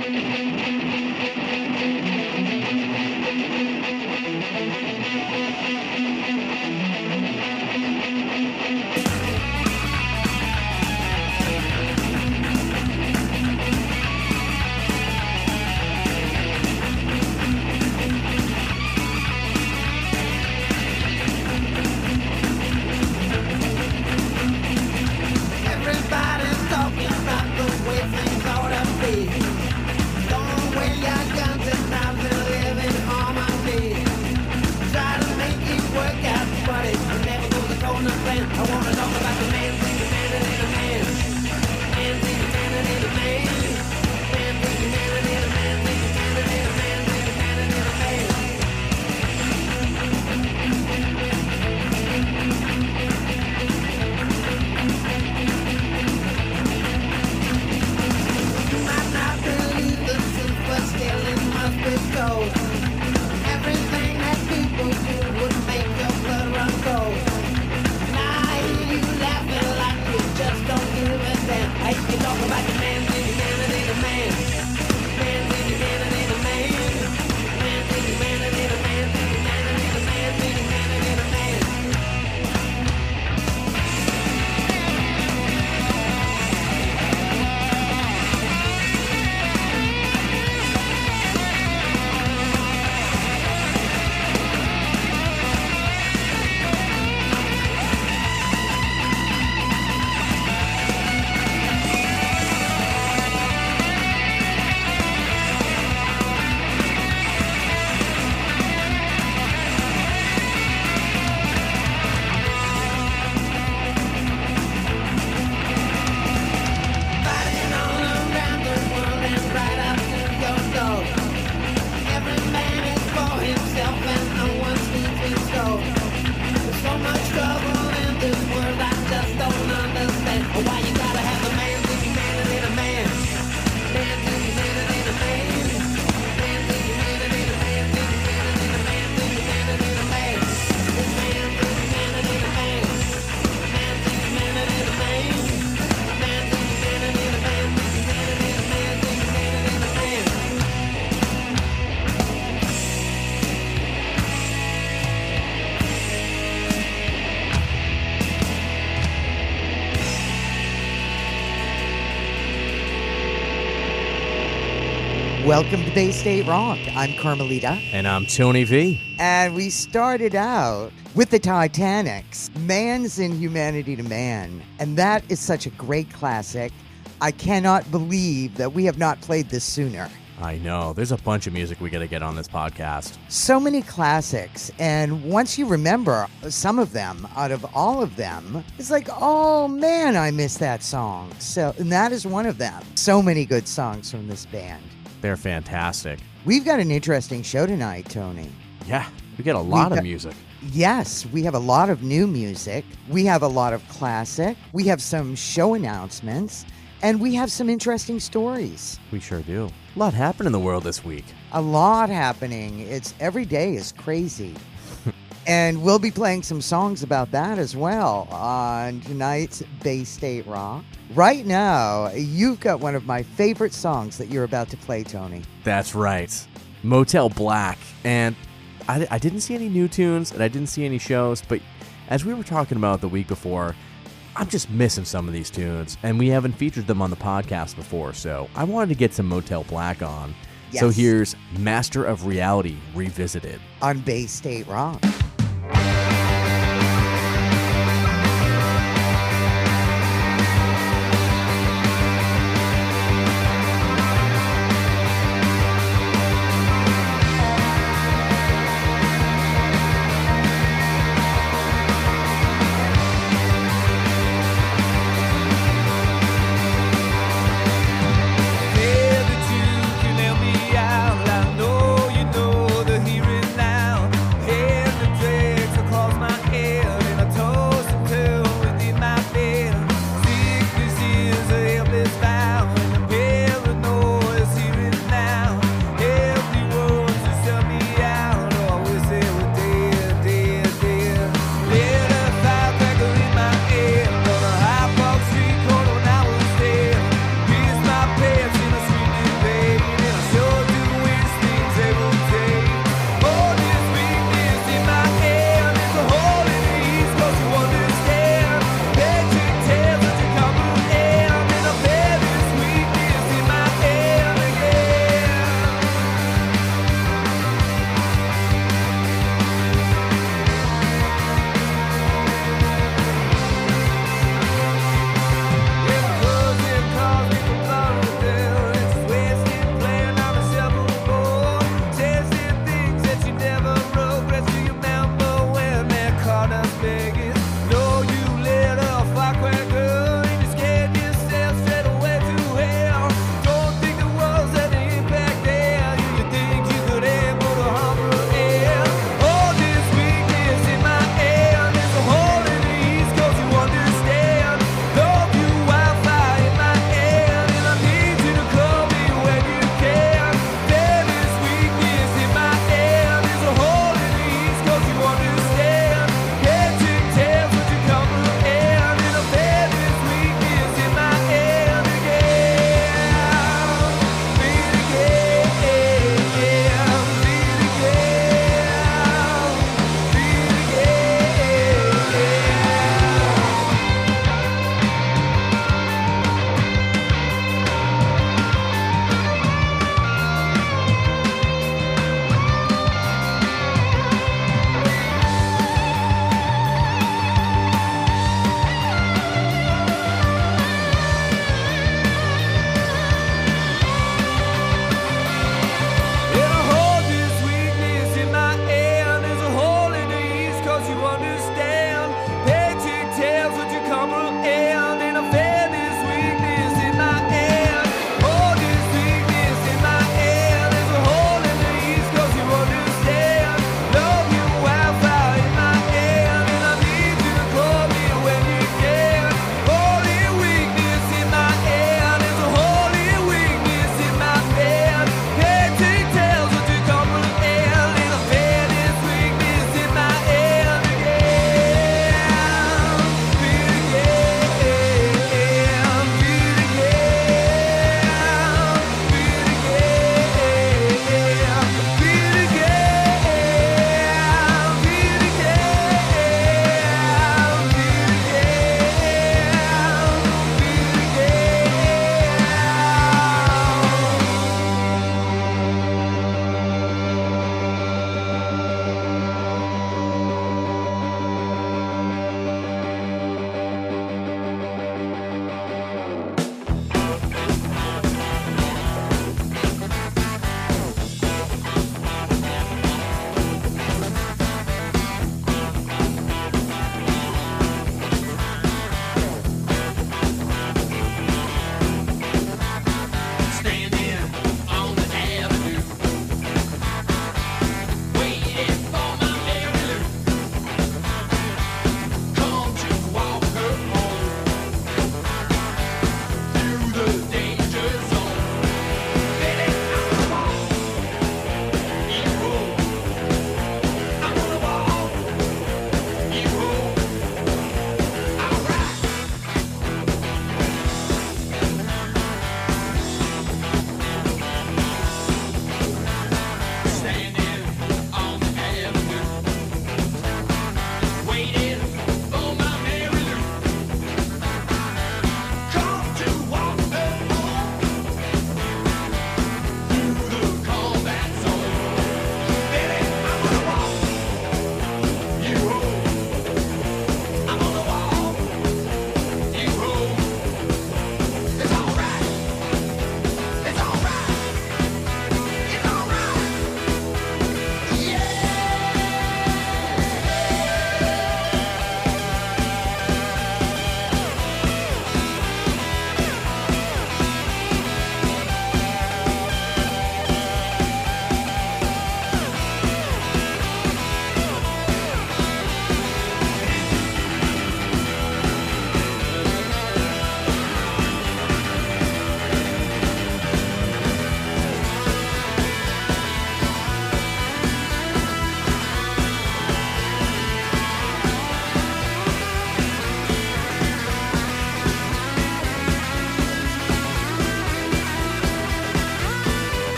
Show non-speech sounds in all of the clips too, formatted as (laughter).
Thank you. Welcome to Bay State Rock. I'm Carmelita. And I'm Tony V. And we started out with the Titanics, Man's Inhumanity to Man. And that is such a great classic. I cannot believe that we have not played this sooner. I know. There's a bunch of music we got to get on this podcast. So many classics. And once you remember some of them out of all of them, it's like, oh man, I miss that song. So, and that is one of them. So many good songs from this band. They're fantastic. We've got an interesting show tonight, Tony. Yeah, we get a lot got- of music. Yes, we have a lot of new music. We have a lot of classic. We have some show announcements. And we have some interesting stories. We sure do. A lot happened in the world this week. A lot happening. It's every day is crazy. And we'll be playing some songs about that as well on tonight's Bay State Rock. Right now, you've got one of my favorite songs that you're about to play, Tony. That's right. Motel Black. And I, I didn't see any new tunes and I didn't see any shows, but as we were talking about the week before, I'm just missing some of these tunes, and we haven't featured them on the podcast before, so I wanted to get some Motel Black on. So here's Master of Reality Revisited. on Bay State Rock.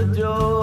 The door.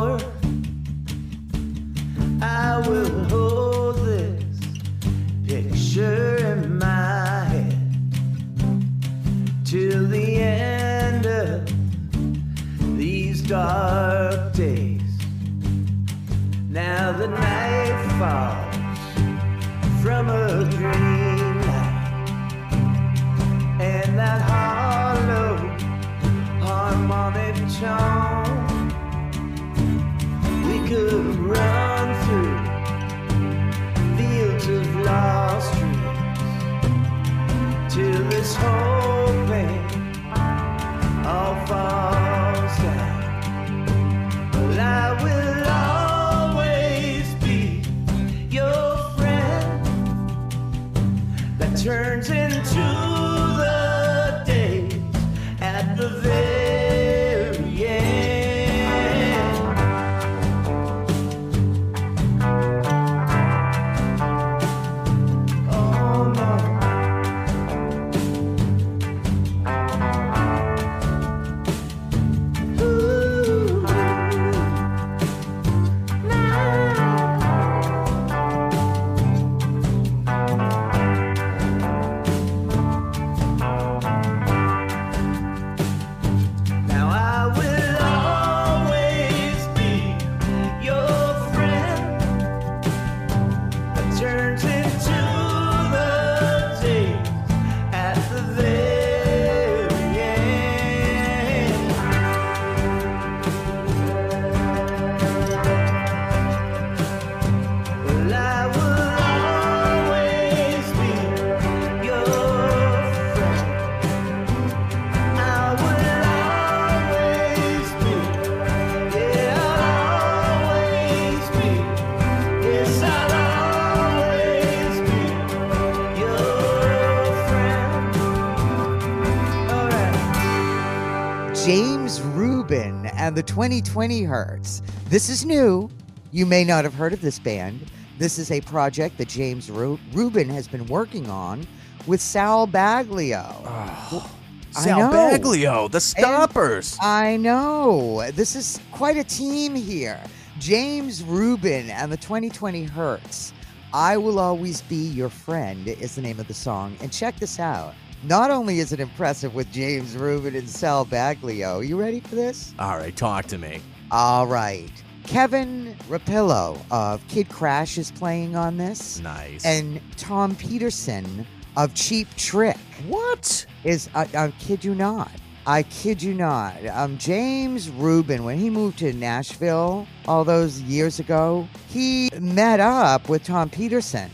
James Rubin and the 2020 Hertz. This is new. You may not have heard of this band. This is a project that James Ru- Rubin has been working on with Sal Baglio. Ah, I Sal. Baglio, the Stompers. I know. This is quite a team here. James Rubin and the 2020 Hertz. I Will Always Be Your Friend is the name of the song. And check this out. Not only is it impressive with James Rubin and Sal Baglio, you ready for this? All right, talk to me. All right. Kevin Rapillo of Kid Crash is playing on this. Nice. And Tom Petersson of Cheap Trick what? is, I, I kid you not. I kid you not. Um, James Rubin, when he moved to Nashville all those years ago, he met up with Tom Petersson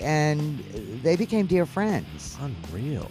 and they became dear friends. Unreal.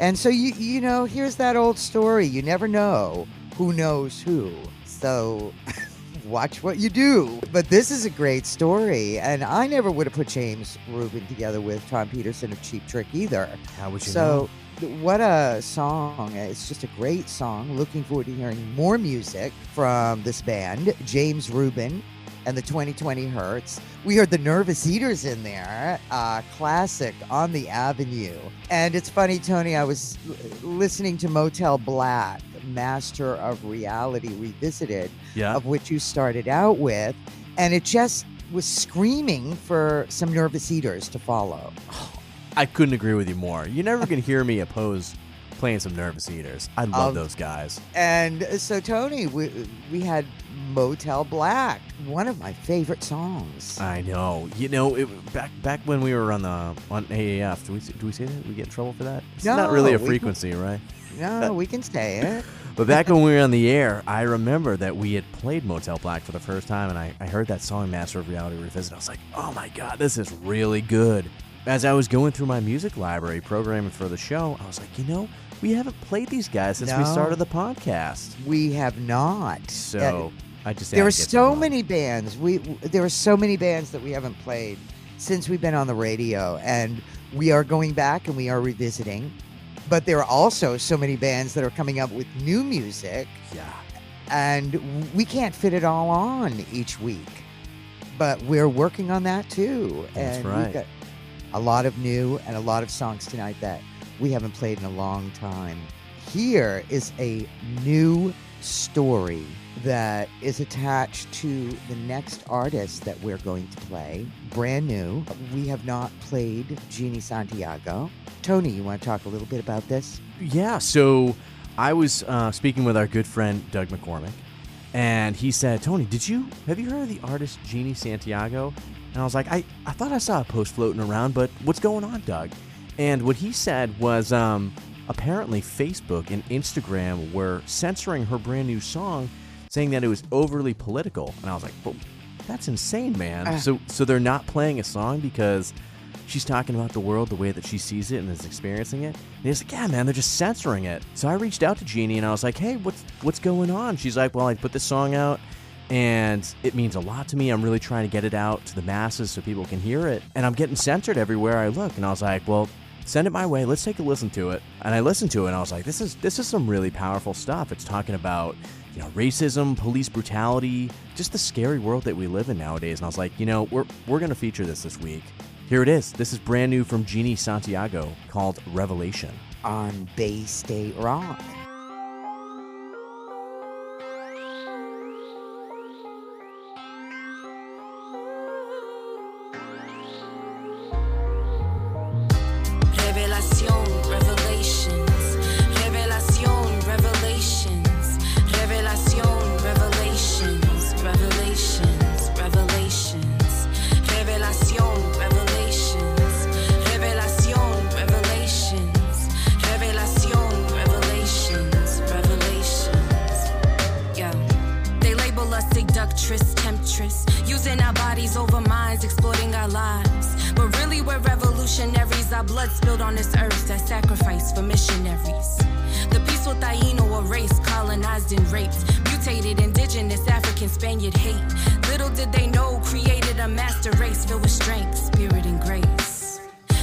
And so you you know, here's that old story. You never know who knows who. So (laughs) watch what you do. But this is a great story, and I never would have put James Rubin together with Tom Petersson of Cheap Trick either. How would you So th- what a song. It's just a great song. Looking forward to hearing more music from this band, James Rubin and the 2020 Hertz. We heard the Nervous Eaters in there, uh, classic on the Avenue. And it's funny, Tony, I was l- listening to Motel Black, Master of Reality Revisited. Yeah. of which you started out with, and it just was screaming for some Nervous Eaters to follow. (sighs) I couldn't agree with you more. You're never going to hear me oppose playing some Nervous Eaters. I love Um, those guys. And so, Tony, we, we had Motel Black, one of my favorite songs. I know. You know, it, back back when we were on the on AAF, do we do we say that? We get in trouble for that? It's not really a No, frequency, right? (laughs) No, we can say it. (laughs) But back when we were on the air, I remember that we had played Motel Black for the first time, and I, I heard that song Master of Reality Revisit. I was like, oh my God, this is really good. As I was going through my music library programming for the show, I was like, you know, we haven't played these guys since we No. started the podcast. We have not. So uh, I just there are so on. many bands. We there are so many bands that we haven't played since we've been on the radio, and we are going back and we are revisiting. But there are also so many bands that are coming up with new music, Yeah. and we can't fit it all on each week. But we're working on that too. That's and right. We've got A lot of new and a lot of songs tonight that we haven't played in a long time. Here is a new story that is attached to the next artist that we're going to play. Brand new. We have not played Jeannie Santiago. Tony, you want to talk a little bit about this? Yeah, so I was uh, speaking with our good friend Doug McCormick, and he said, Tony, did you have you heard of the artist Jeannie Santiago? And I was like, I, I thought I saw a post floating around, but what's going on, Doug? And what he said was um, apparently Facebook and Instagram were censoring her brand new song, saying that it was overly political. And I was like, well, that's insane, man. Ah. So so they're not playing a song because she's talking about the world the way that she sees it and is experiencing it. And he's like, yeah, man, they're just censoring it. So I reached out to Jeannie and I was like, hey, what's what's going on? She's like, well, I put this song out and it means a lot to me. I'm really trying to get it out to the masses so people can hear it. And I'm getting censored everywhere I look. And I was like, well, send it my way. Let's take a listen to it. And I listened to it and I was like, this is this is some really powerful stuff. It's talking about you know racism, police brutality, just the scary world that we live in nowadays. And I was like, you know, we're we're gonna feature this this week. Here it is. This is brand new from Jeannie Santiago called Revelation. On Bay State Rock. Temptress, our bodies over minds, exploiting our lives. But really, we're revolutionaries. Our blood spilled on this earth that sacrifice for missionaries. The peaceful Taino, a race colonized and raped, mutated indigenous African Spaniard hate. Little did they know, created a master race filled with strength, spirit, and grace.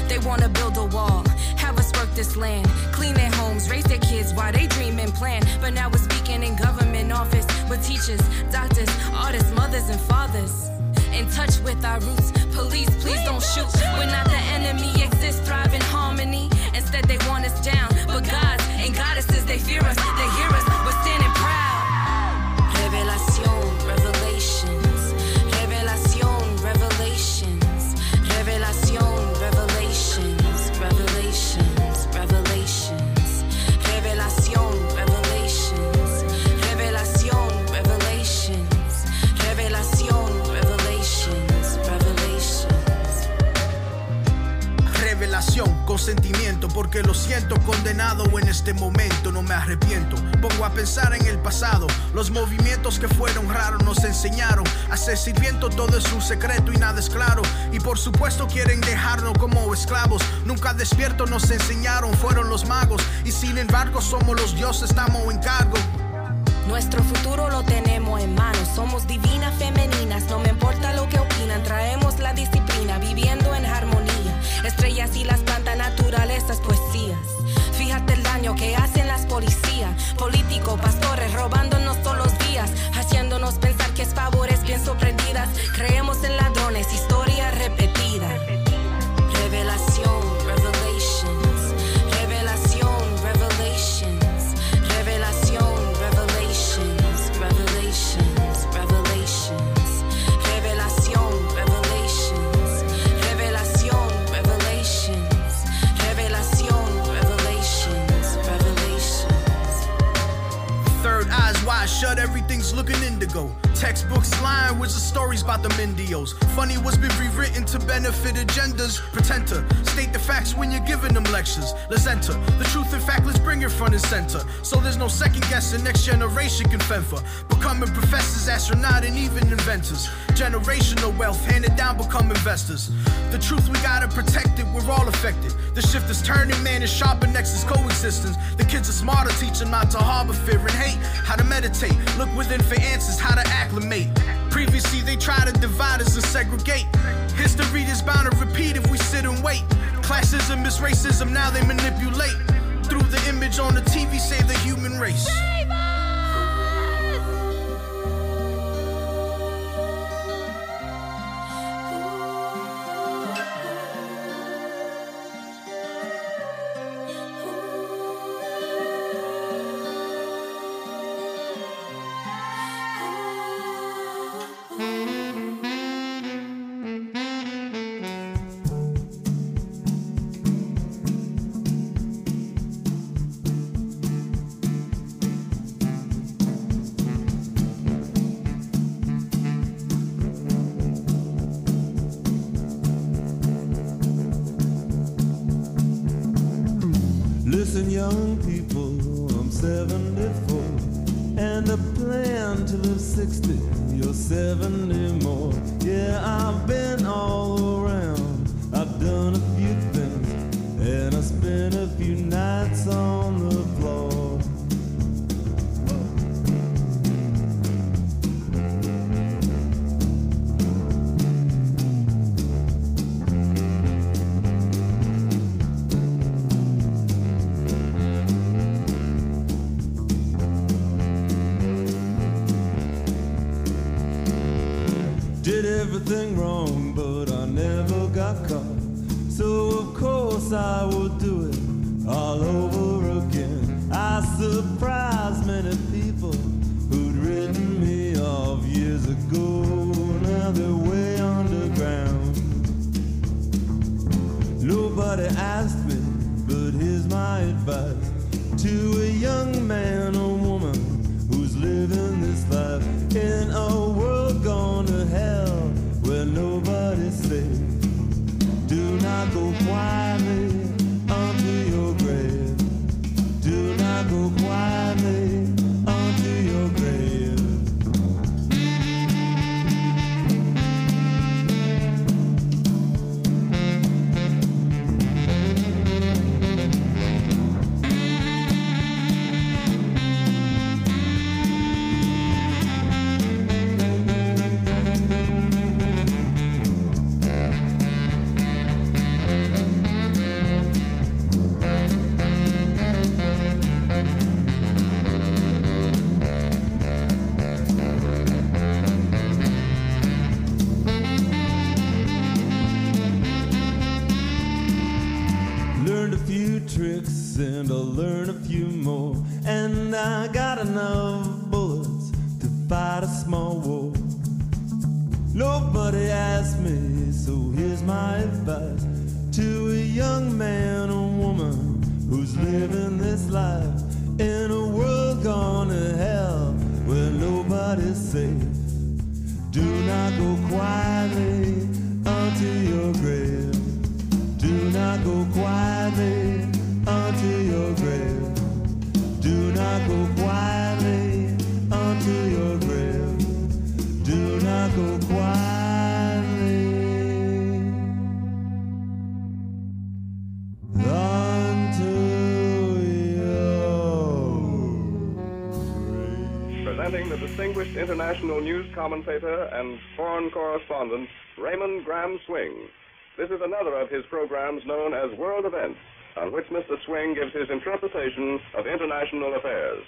They wanna build a wall, have us work this land, clean their homes, raise their kids while they dream and plan. But now we're speaking in government office with teachers, doctors, artists, mothers, and fathers. In touch with our roots, police, please don't shoot. We're not the enemy, exist, thrive in harmony. Instead, they want us down. But gods and goddesses, they fear us, they hear us, we're standing Consentimiento, porque lo siento condenado en este momento, no me arrepiento. Pongo a pensar en el pasado, los movimientos que fueron raros nos enseñaron a ser sirviento, todo es un secreto y nada es claro. Y por supuesto quieren dejarnos como esclavos, nunca despierto nos enseñaron, fueron los magos. Y sin embargo somos los dioses, estamos en cargo. Nuestro futuro lo tenemos en manos. Somos divinas femeninas, no me importa lo que opinan. Traemos la disciplina, viviendo en armonía. Estrellas y las plantas, naturalezas, poesías. Fíjate el daño que hacen las policías. Políticos, pastores, robándonos todos los días. Haciéndonos pensar que es favores bien sorprendidas. Creemos en ladrones, shut, everything's looking indigo. Textbooks lying with the stories about the Mendios. Funny what's been rewritten to benefit agendas. Pretend to state the facts when you're giving them lectures. Let's enter the truth and fact, let's bring it front and center. So there's no second guessing, next generation can fend for. Becoming professors, astronaut, and even inventors. Generational wealth handed down, become investors. The truth, we gotta protect it, we're all affected. The shift is turning, man, is sharper next is coexistence. The kids are smarter, teach them not to harbor fear and hate. How to meditate, look within for answers, how to acclimate. Previously, they try to divide us and segregate. History is bound to repeat if we sit and wait. Classism is racism, now they manipulate. Through the image on the TV, save the human race. would do it all over again. I surprised many people who'd written me off years ago. Now they're way underground. Nobody asked me, but here's my advice to a young man then to learn a few more. And I got enough bullets to fight a small war. Nobody asked me, so here's my advice to a young man or woman who's living this life in a world gone to hell where nobody's safe. Do not go quietly unto your grave. international news commentator and foreign correspondent Raymond Graham Swing. This is another of his programs known as World Events, on which Mr. Swing gives his interpretation of international affairs.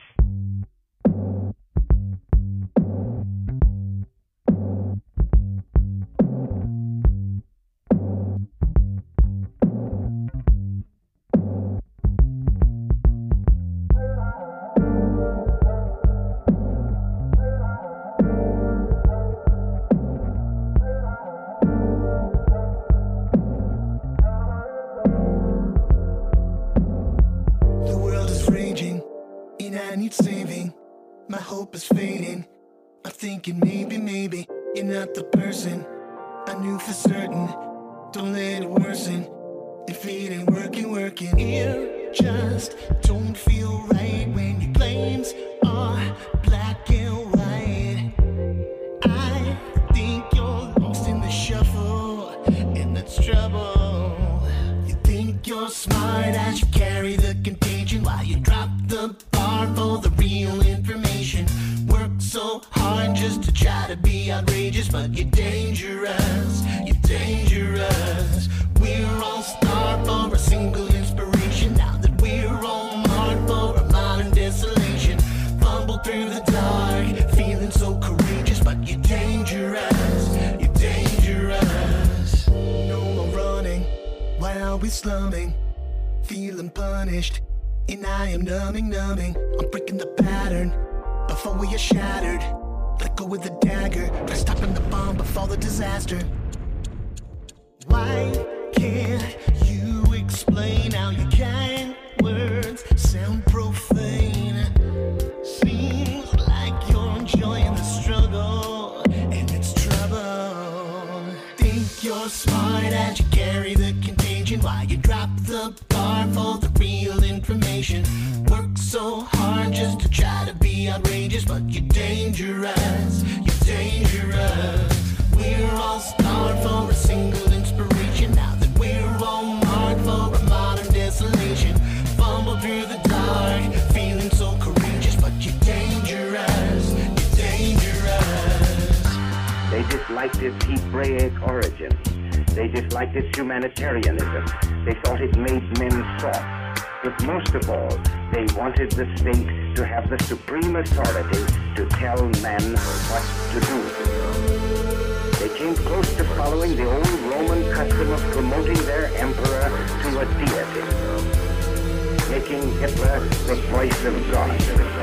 They disliked its Hebraic origin. They disliked its humanitarianism. They thought it made men soft. But most of all, they wanted the state to have the supreme authority to tell men what to do. They came close to following the old Roman custom of promoting their emperor to a deity, making Hitler the voice of God.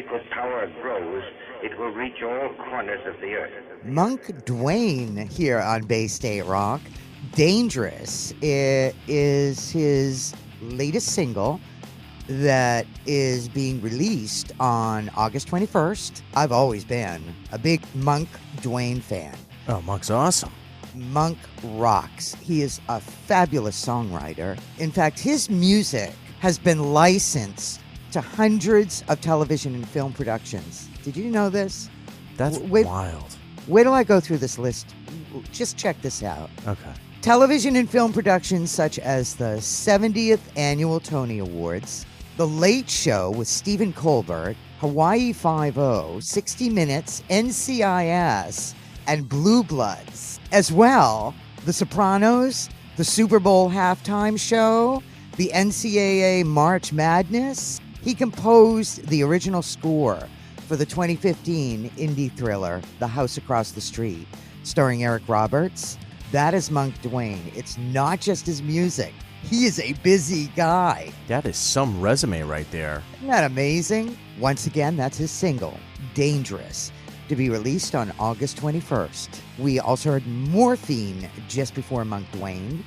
As political power grows, it will reach all corners of the earth. Monk Dwayne here on Bay State Rock. Dangerous i- is his latest single that is being released on August 21st. I've always been a big Monk Dwayne fan. Oh, Monk's awesome. Monk rocks. He is a fabulous songwriter. In fact, his music has been licensed to hundreds of television and film productions. Did you know this? That's wait- wild. Wait till I go through this list. Just check this out. Okay. Television and film productions such as the 70th Annual Tony Awards, The Late Show with Stephen Colbert, Hawaii 5 60 Minutes, NCIS, and Blue Bloods. As well, The Sopranos, the Super Bowl halftime show, the NCAA March Madness. He composed the original score for the 2015 indie thriller, The House Across the Street, starring Eric Roberts. That is Monk Dwayne. It's not just his music, he is a busy guy. That is some resume right there. Isn't that amazing? Once again, that's his single, Dangerous, to be released on August 21st. We also heard Morphine just before Monk Dwayne.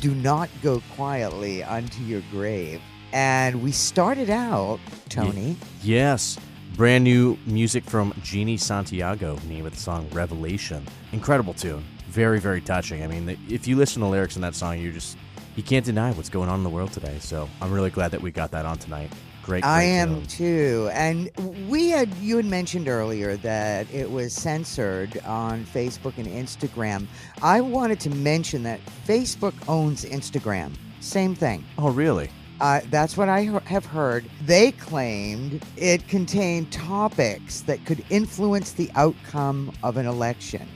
Do not go quietly unto your grave. And we started out, Tony. Yes. Brand new music from Jeannie Santiago, name of the song Revelation. Incredible tune. Very, very touching. I mean, if you listen to the lyrics in that song, you just you can't deny what's going on in the world today. So I'm really glad that we got that on tonight. Great. great I am tune. too. And we had you had mentioned earlier that it was censored on Facebook and Instagram. I wanted to mention that Facebook owns Instagram. Same thing. Oh, really? Uh, that's what I have heard. They claimed it contained topics that could influence the outcome of an election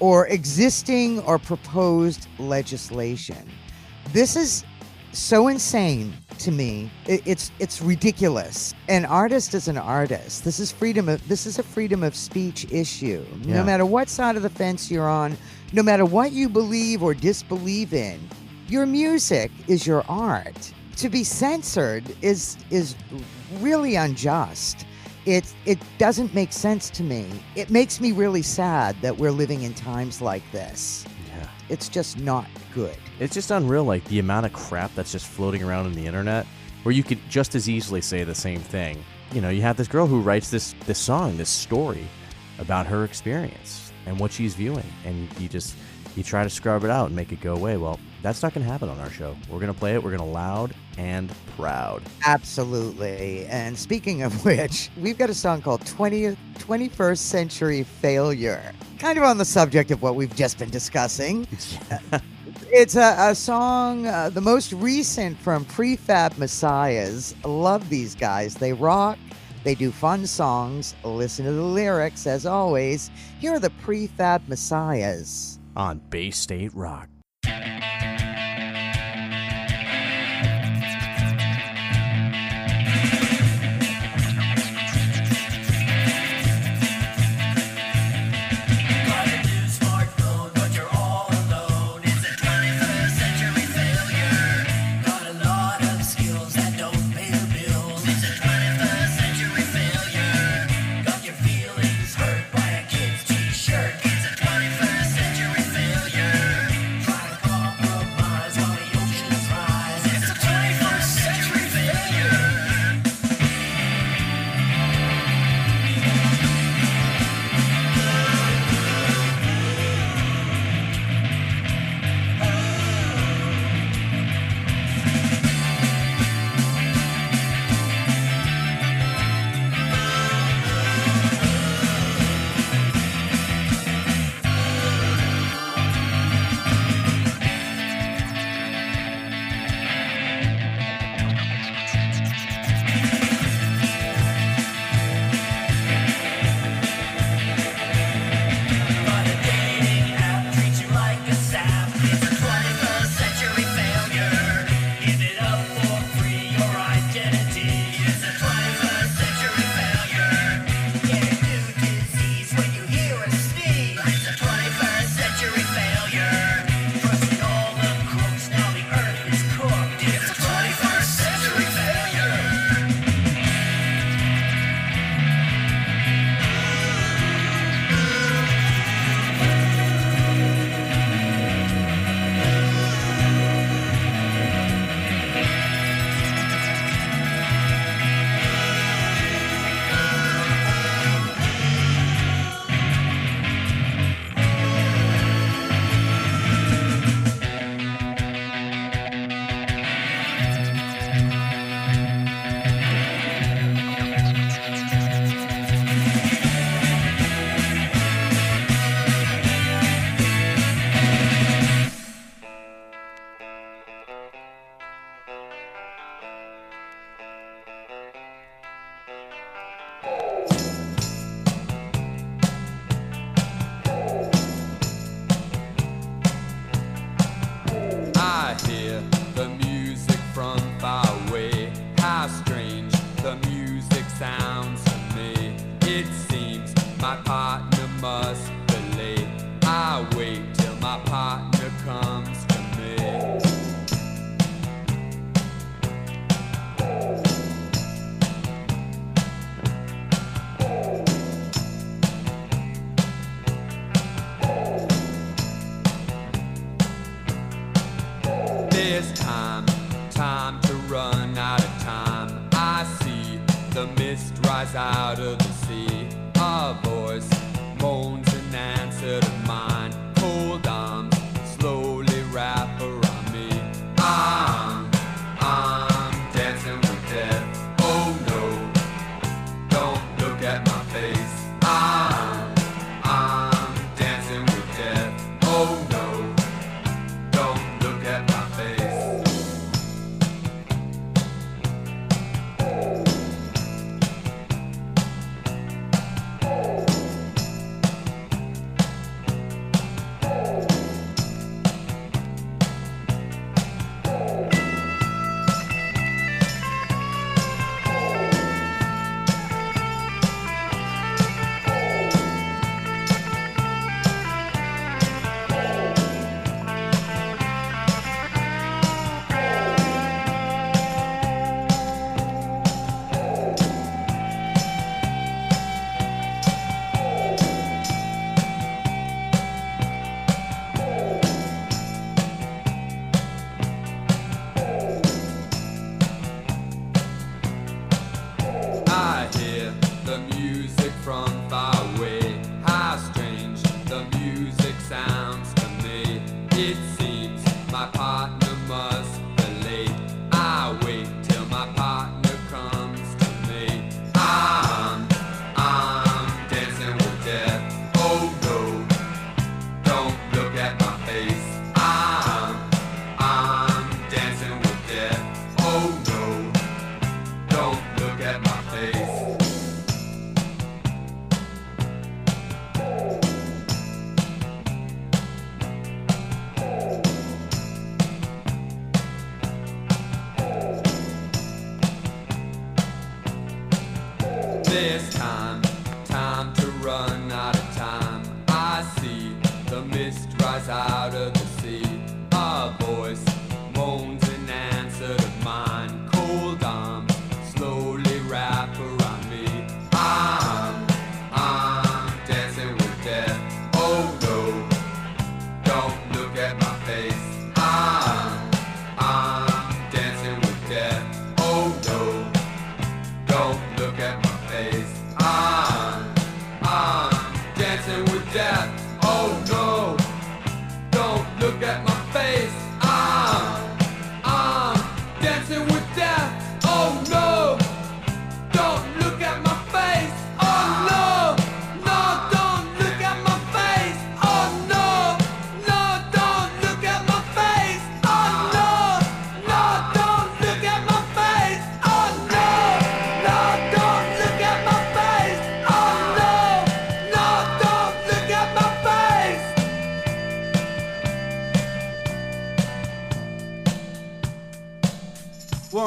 or existing or proposed legislation. This is so insane to me. It, it's it's ridiculous. An artist is an artist. This is freedom of this is a freedom of speech issue. Yeah. No matter what side of the fence you're on, no matter what you believe or disbelieve in, your music is your art. To be censored is is really unjust. It it doesn't make sense to me. It makes me really sad that we're living in times like this. Yeah. It's just not good. It's just unreal, like the amount of crap that's just floating around in the internet, where you could just as easily say the same thing. You know, you have this girl who writes this this song, this story about her experience and what she's viewing, and you just you try to scrub it out and make it go away. Well, that's not going to happen on our show. We're going to play it. We're going to loud and proud. Absolutely. And speaking of (laughs) which, we've got a song called 20th 21st Century Failure. Kind of on the subject of what we've just been discussing. (laughs) It's a, a song, uh, the most recent from Prefab Messiahs. Love these guys. They rock. They do fun songs. Listen to the lyrics as always. Here are the Prefab Messiahs. on Bay State Rock.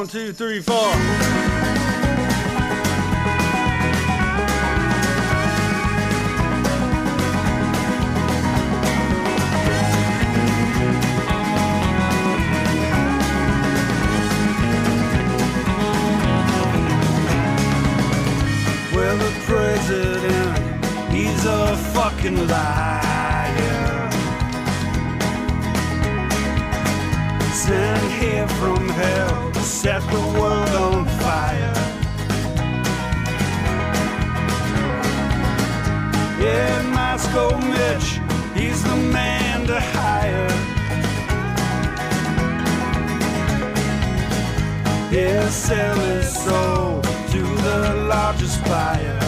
One, two, three, four. He's a fucking liar. Sent here from hell set the world on fire. Yeah, Moscow Mitch, he's the man to hire. Yeah, sell his soul to the largest buyer.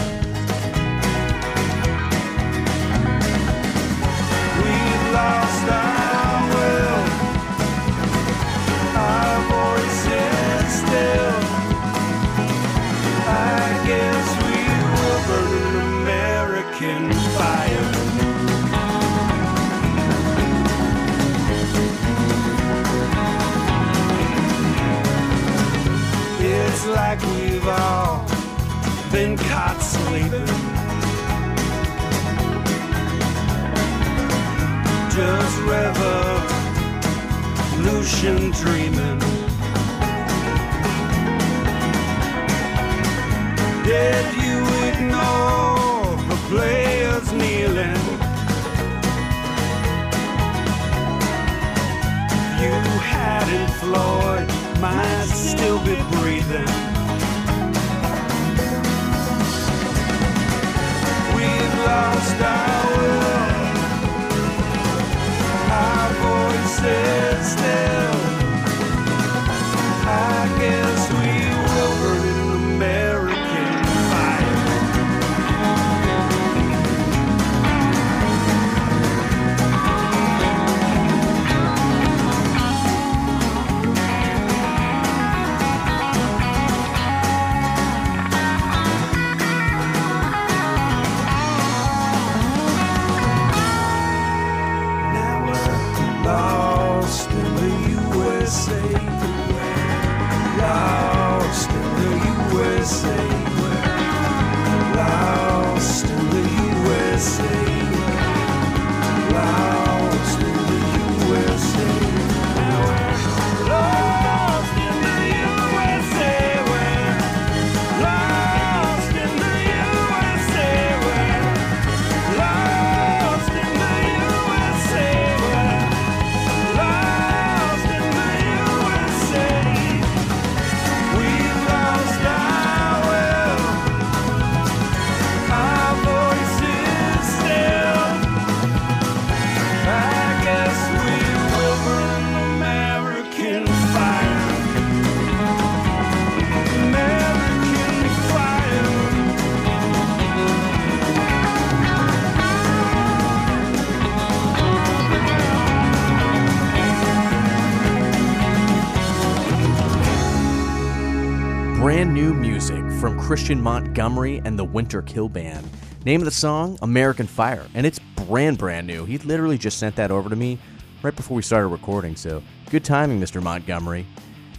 We lost our been caught sleeping. Just revolution dreaming. Did you ignore the players kneeling? You hadn't Floyd might still be breathing. Still. I guess Christian Montgomery and the Winter Kill Band. Name of the song, American Fire. And it's brand, brand new. He literally just sent that over to me right before we started recording. So good timing, Mr. Montgomery.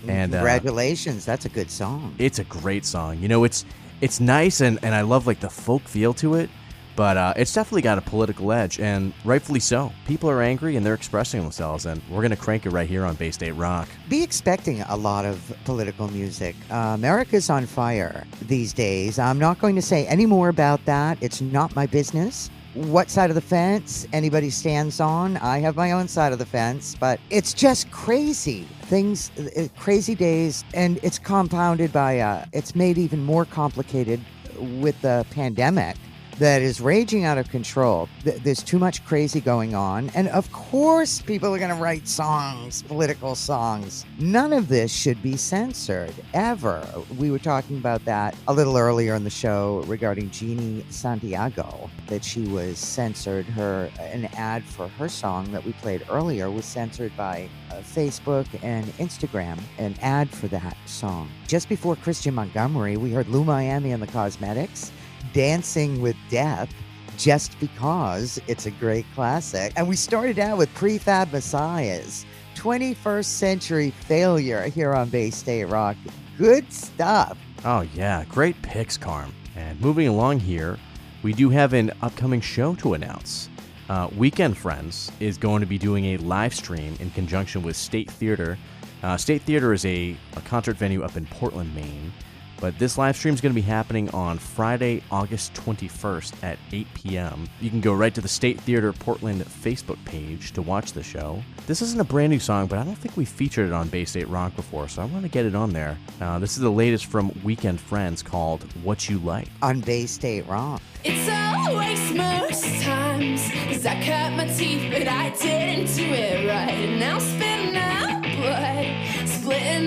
And uh, Congratulations, that's a good song. it's a great song. You know, it's it's nice and, and I love like the folk feel to it, but uh, it's definitely got a political edge, and rightfully so. People are angry and they're expressing themselves, and we're gonna crank it right here on Bay State Rock. Be expecting a lot of political music. Uh, America's on fire these days. I'm not going to say any more about that. It's not my business. What side of the fence anybody stands on, I have my own side of the fence, but it's just crazy. Things, uh, crazy days, and it's compounded by, uh, it's made even more complicated with the pandemic that is raging out of control. There's too much crazy going on. And of course, people are going to write songs, political songs. None of this should be censored, ever. We were talking about that a little earlier in the show regarding Jeannie Santiago, that she was censored. Her An ad for her song that we played earlier was censored by uh, Facebook and Instagram, an ad for that song. Just before Christian Montgomery, we heard Lou Miami and the Kozmetix. Dancing with Death just because it's a great classic. And we started out with Prefab Messiahs, 21st Century Failure here on Bay State Rock. Good stuff. Oh, yeah. Great picks, Carm. And moving along here, we do have an upcoming show to announce. Uh, Weekend Friends is going to be doing a live stream in conjunction with State Theater. Uh, State Theater is a, a concert venue up in Portland, Maine. But this live stream is going to be happening on Friday, August 21st at 8 p.m. You can go right to the State Theater Portland Facebook page to watch the show. This isn't a brand new song, but I don't think we featured it on Bay State Rock before, so I want to get it on there. Uh, this is the latest from Weekend Friends called What You Like. On Bay State Rock. It's always most times Cause I cut my teeth but I didn't do it right And now I'm spitting out blood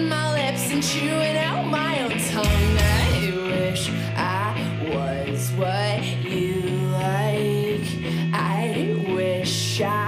My lips and chewing out my own tongue. I wish I was what you like. I wish I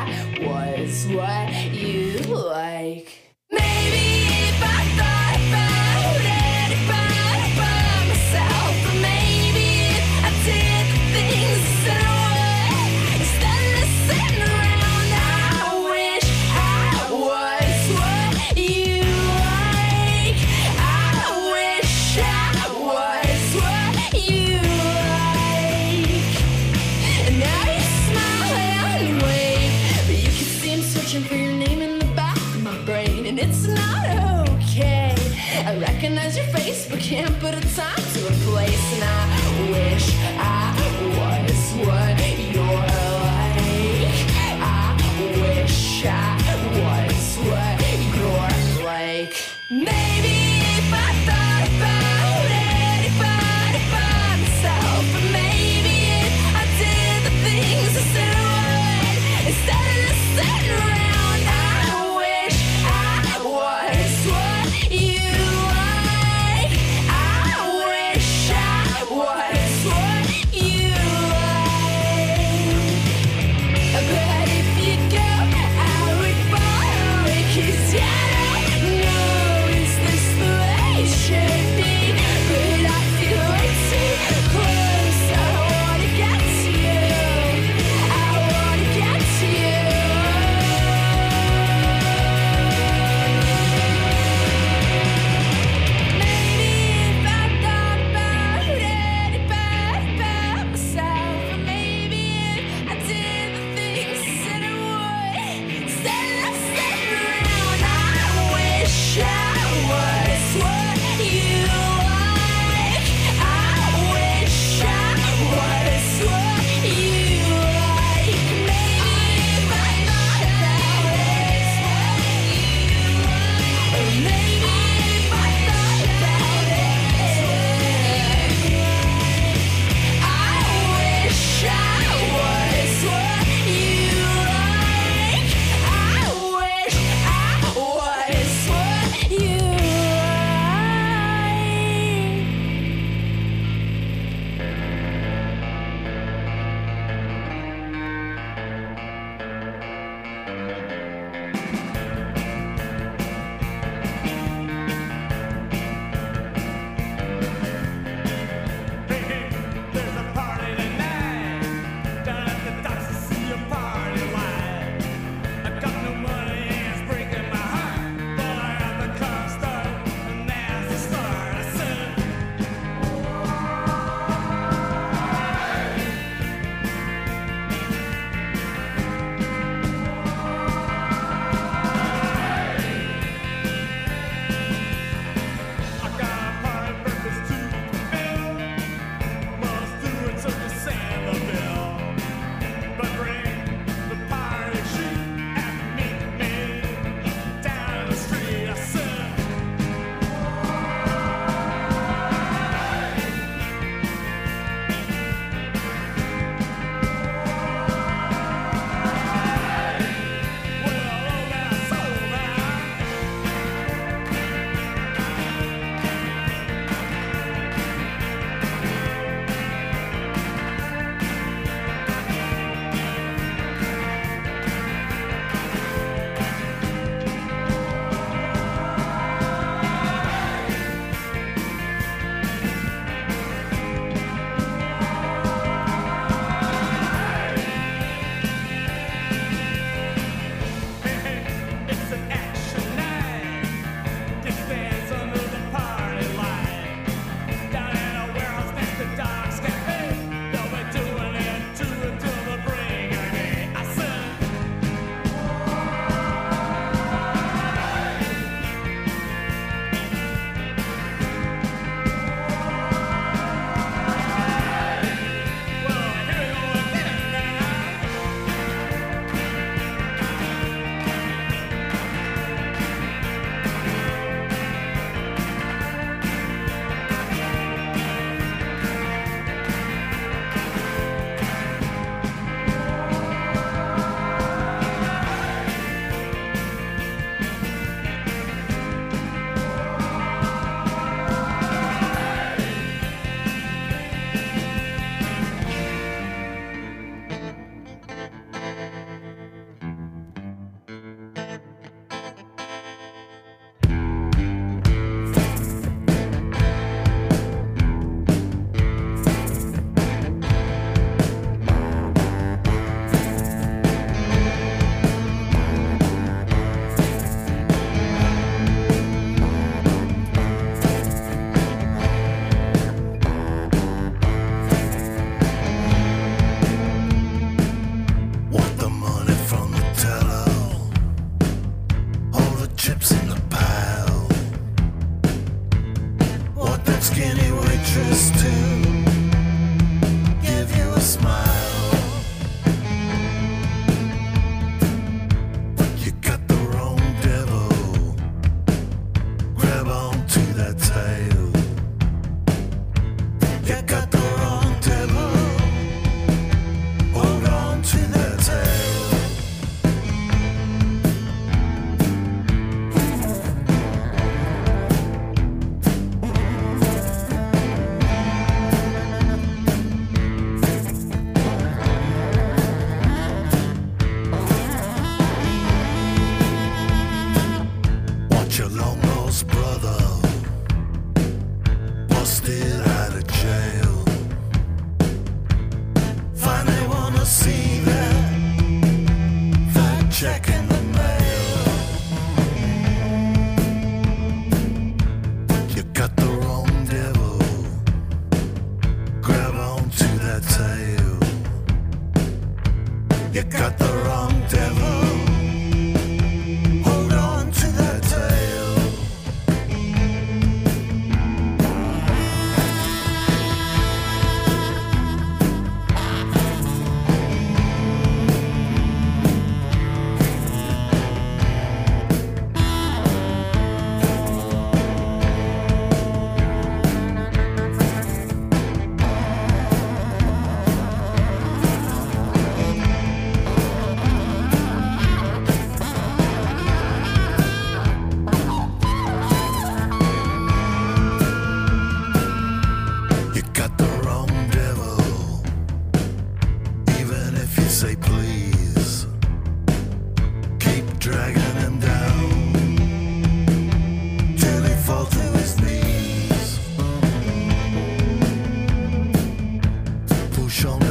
Push on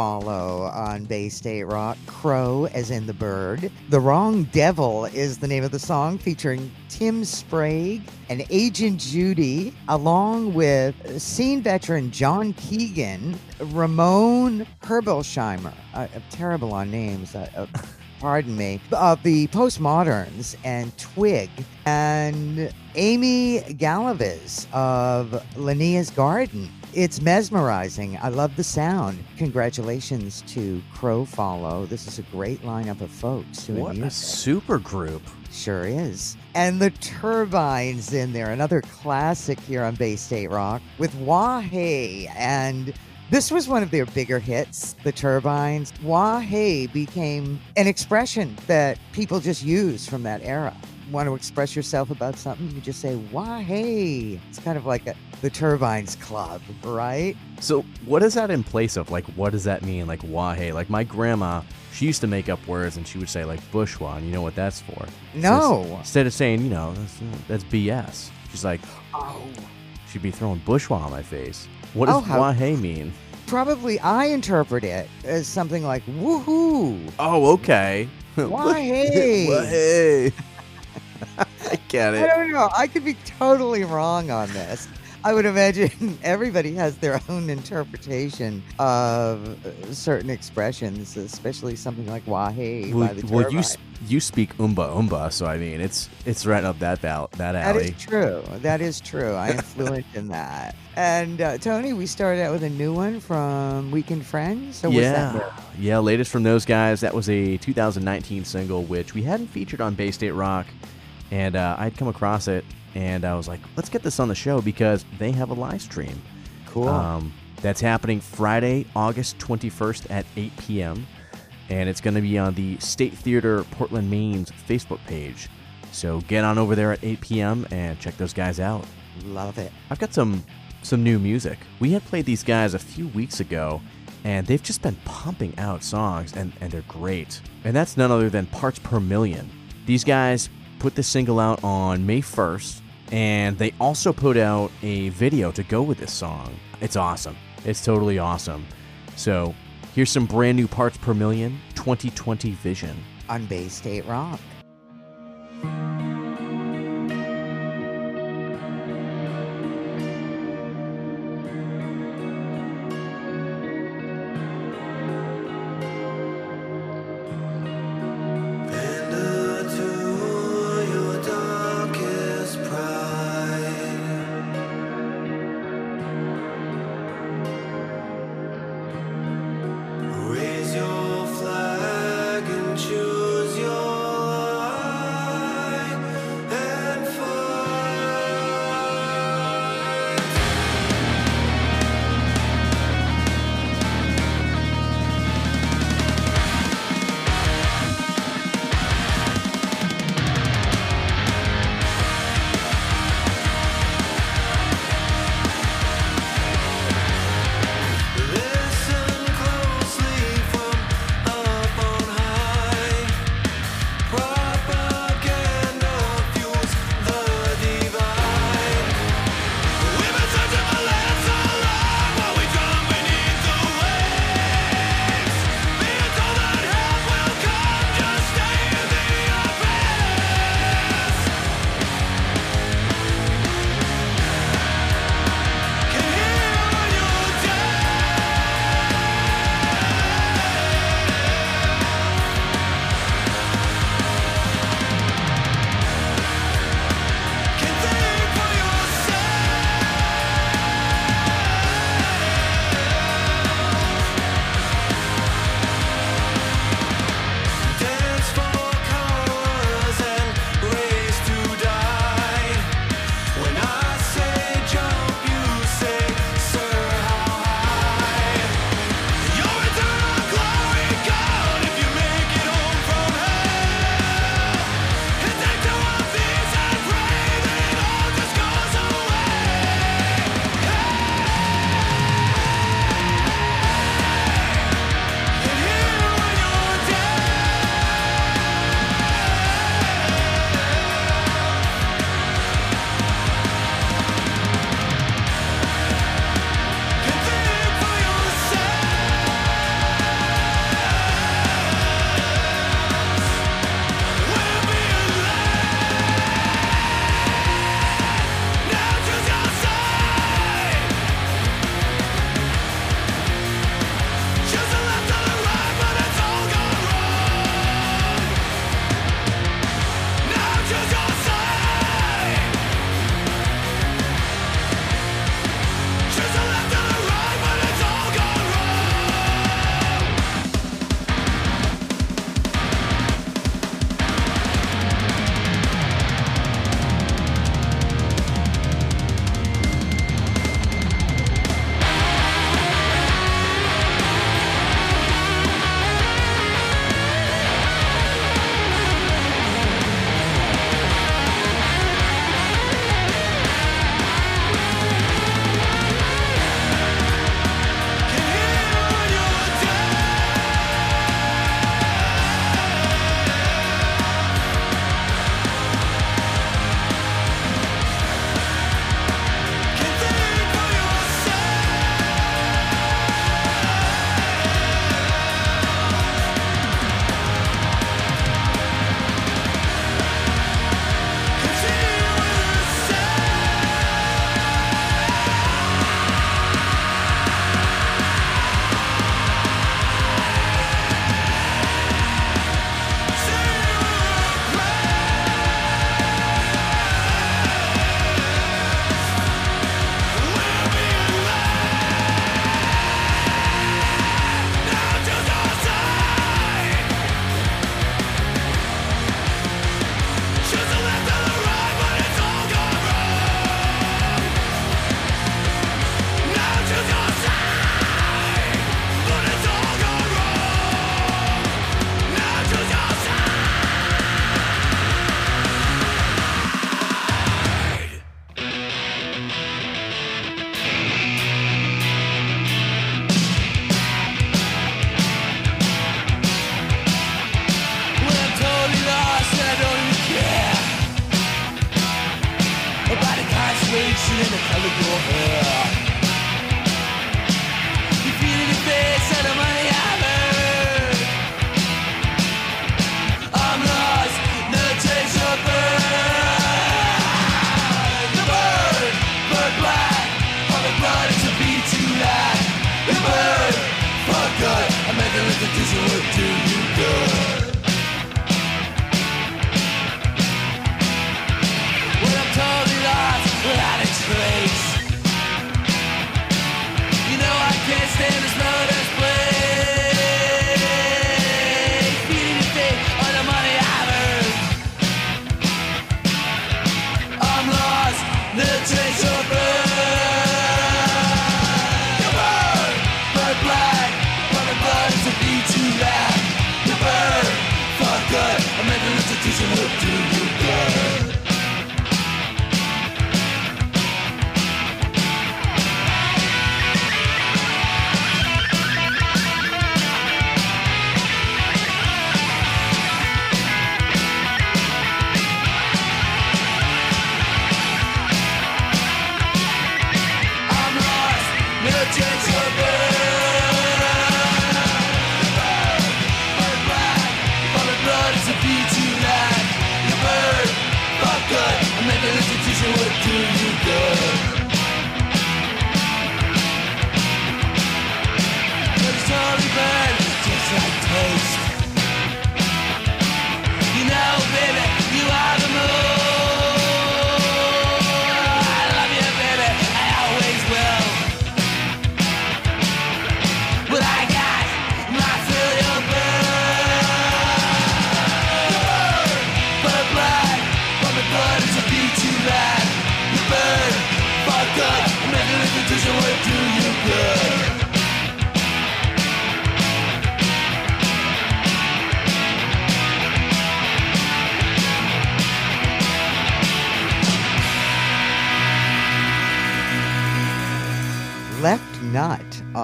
Follow on Bay State Rock. Crow, as in the bird. The Wrong Devil is the name of the song, featuring Tim Sprague and Agent Judy, along with scene veteran John Keegan, Ramon Herbelsheimer. Uh, I'm terrible on names. Uh, (laughs) pardon me, of the Postmoderns and Twig, and Amy Galavis of Linnea's Garden. It's mesmerizing. I love the sound. Congratulations to Crow Follow. This is a great lineup of folks doing What a super group. Sure is. And the Turbines in there, another classic here on Bay State Rock with Wah Hey. And this was one of their bigger hits, the Turbines. Wah Hey became an expression that people just use from that era. Want to express yourself about something, you just say, why, hey. It's kind of like a, the Turbines Club, right? So what is that in place of? Like, what does that mean? Like, wahe? Like my grandma, she used to make up words and she would say like bushwa, and you know what that's for? No. So instead of saying, you know, that's, that's BS, she's like, oh, she'd be throwing bushwa on my face. What does Oh, how- wahe mean? Probably I interpret it as something like, woohoo. Oh, okay. (laughs) (laughs) Why, hey. Wahe. I get it. I don't know. I could be totally wrong on this. I would imagine (laughs) everybody has their own interpretation of uh, certain expressions, especially something like "wahe" Well, by the well, you you speak umba umba, so I mean, it's it's right up that val- that That alley. is true. That is true. I am fluent in that. And uh, Tony, we started out with a new one from Weekend Friends. So what's that? yeah, yeah. Latest from those guys. That was a 2019 single, which we hadn't featured on Bay State Rock, and uh, I'd come across it, and I was like, let's get this on the show because they have a live stream. Cool. Um, that's happening Friday, August 21st at 8 p.m. And it's going to be on the State Theater Portland, Maine's Facebook page. So get on over there at 8 p.m. and check those guys out. Love it. I've got some some new music. We had played these guys a few weeks ago, and they've just been pumping out songs, and, and they're great. And that's none other than Parts Per Million. These guys put the single out on May 1st, and they also put out a video to go with this song. It's awesome. It's totally awesome. So here's some brand new Parts Per Million 2020 Vision. On Bay State Rock.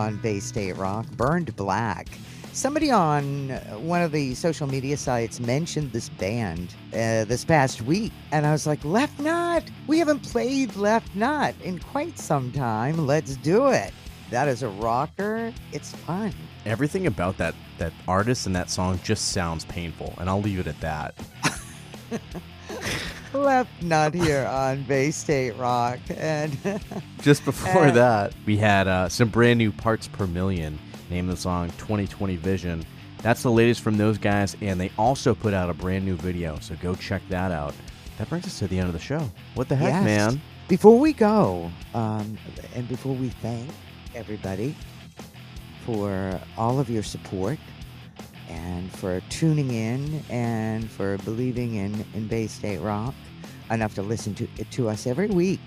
On Bay State Rock, Burned Black. Somebody on one of the social media sites mentioned this band uh, this past week, and I was like, Left Nut? We haven't played Left Nut in quite some time. Let's do it. That is a rocker. It's fun. Everything about that that artist and that song just sounds painful, and I'll leave it at that. (laughs) Left Nut here on Bay State Rock, and (laughs) Just before Uh, that, we had uh, some brand new parts per million. Name the song 2020 Vision. That's the latest from those guys, and they also put out a brand new video, so go check that out. That brings us to the end of the show. What the heck, Yes. man? Before we go, um, and before we thank everybody for all of your support and for tuning in and for believing in, in Bay State Rock enough to listen to, to us every week.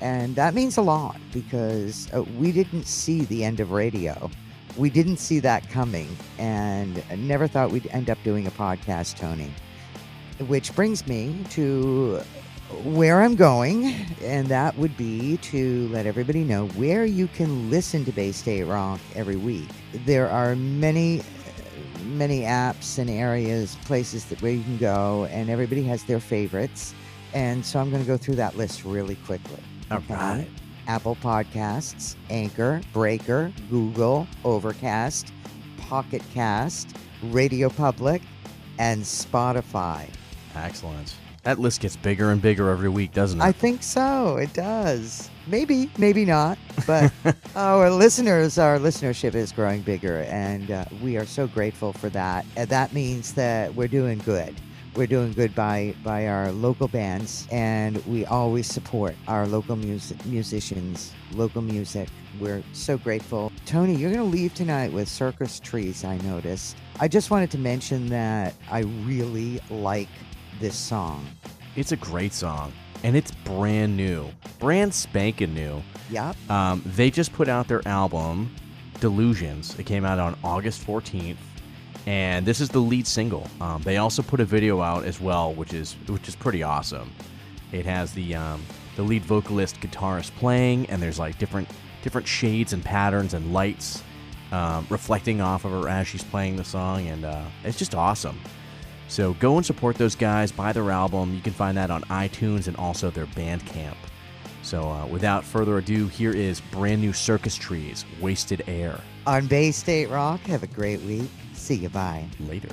And that means a lot because uh, we didn't see the end of radio. We didn't see that coming and never thought we'd end up doing a podcast, Tony. Which brings me to where I'm going, and that would be to let everybody know where you can listen to Bay State Rock every week. There are many, many apps and areas, places that where you can go, and everybody has their favorites. And so I'm going to go through that list really quickly. All okay? right. Apple Podcasts, Anchor, Breaker, Google, Overcast, Pocket Cast, Radio Public, and Spotify. Excellent. That list gets bigger and bigger every week, doesn't it? I think so. It does. Maybe, maybe not. But (laughs) our listeners, our listenership is growing bigger, and uh, we are so grateful for that. And that means that we're doing good. We're doing good by by our local bands, and we always support our local music musicians, local music. We're so grateful. Tony, you're going to leave tonight with Circus Trees. I noticed. I just wanted to mention that I really like this song. It's a great song, and it's brand new, brand spanking new. Yep. Um, they just put out their album, Delusions. It came out on August 14th, and this is the lead single. Um, they also put a video out as well, which is which is pretty awesome. It has the um, the lead vocalist guitarist playing, and there's like different different shades and patterns and lights um, reflecting off of her as she's playing the song, and uh, it's just awesome. So go and support those guys, buy their album. You can find that on iTunes and also their Bandcamp. So uh, without further ado, here is brand new Circus Trees, Wasted Air. On Bay State Rock, have a great week. See you, bye. Later.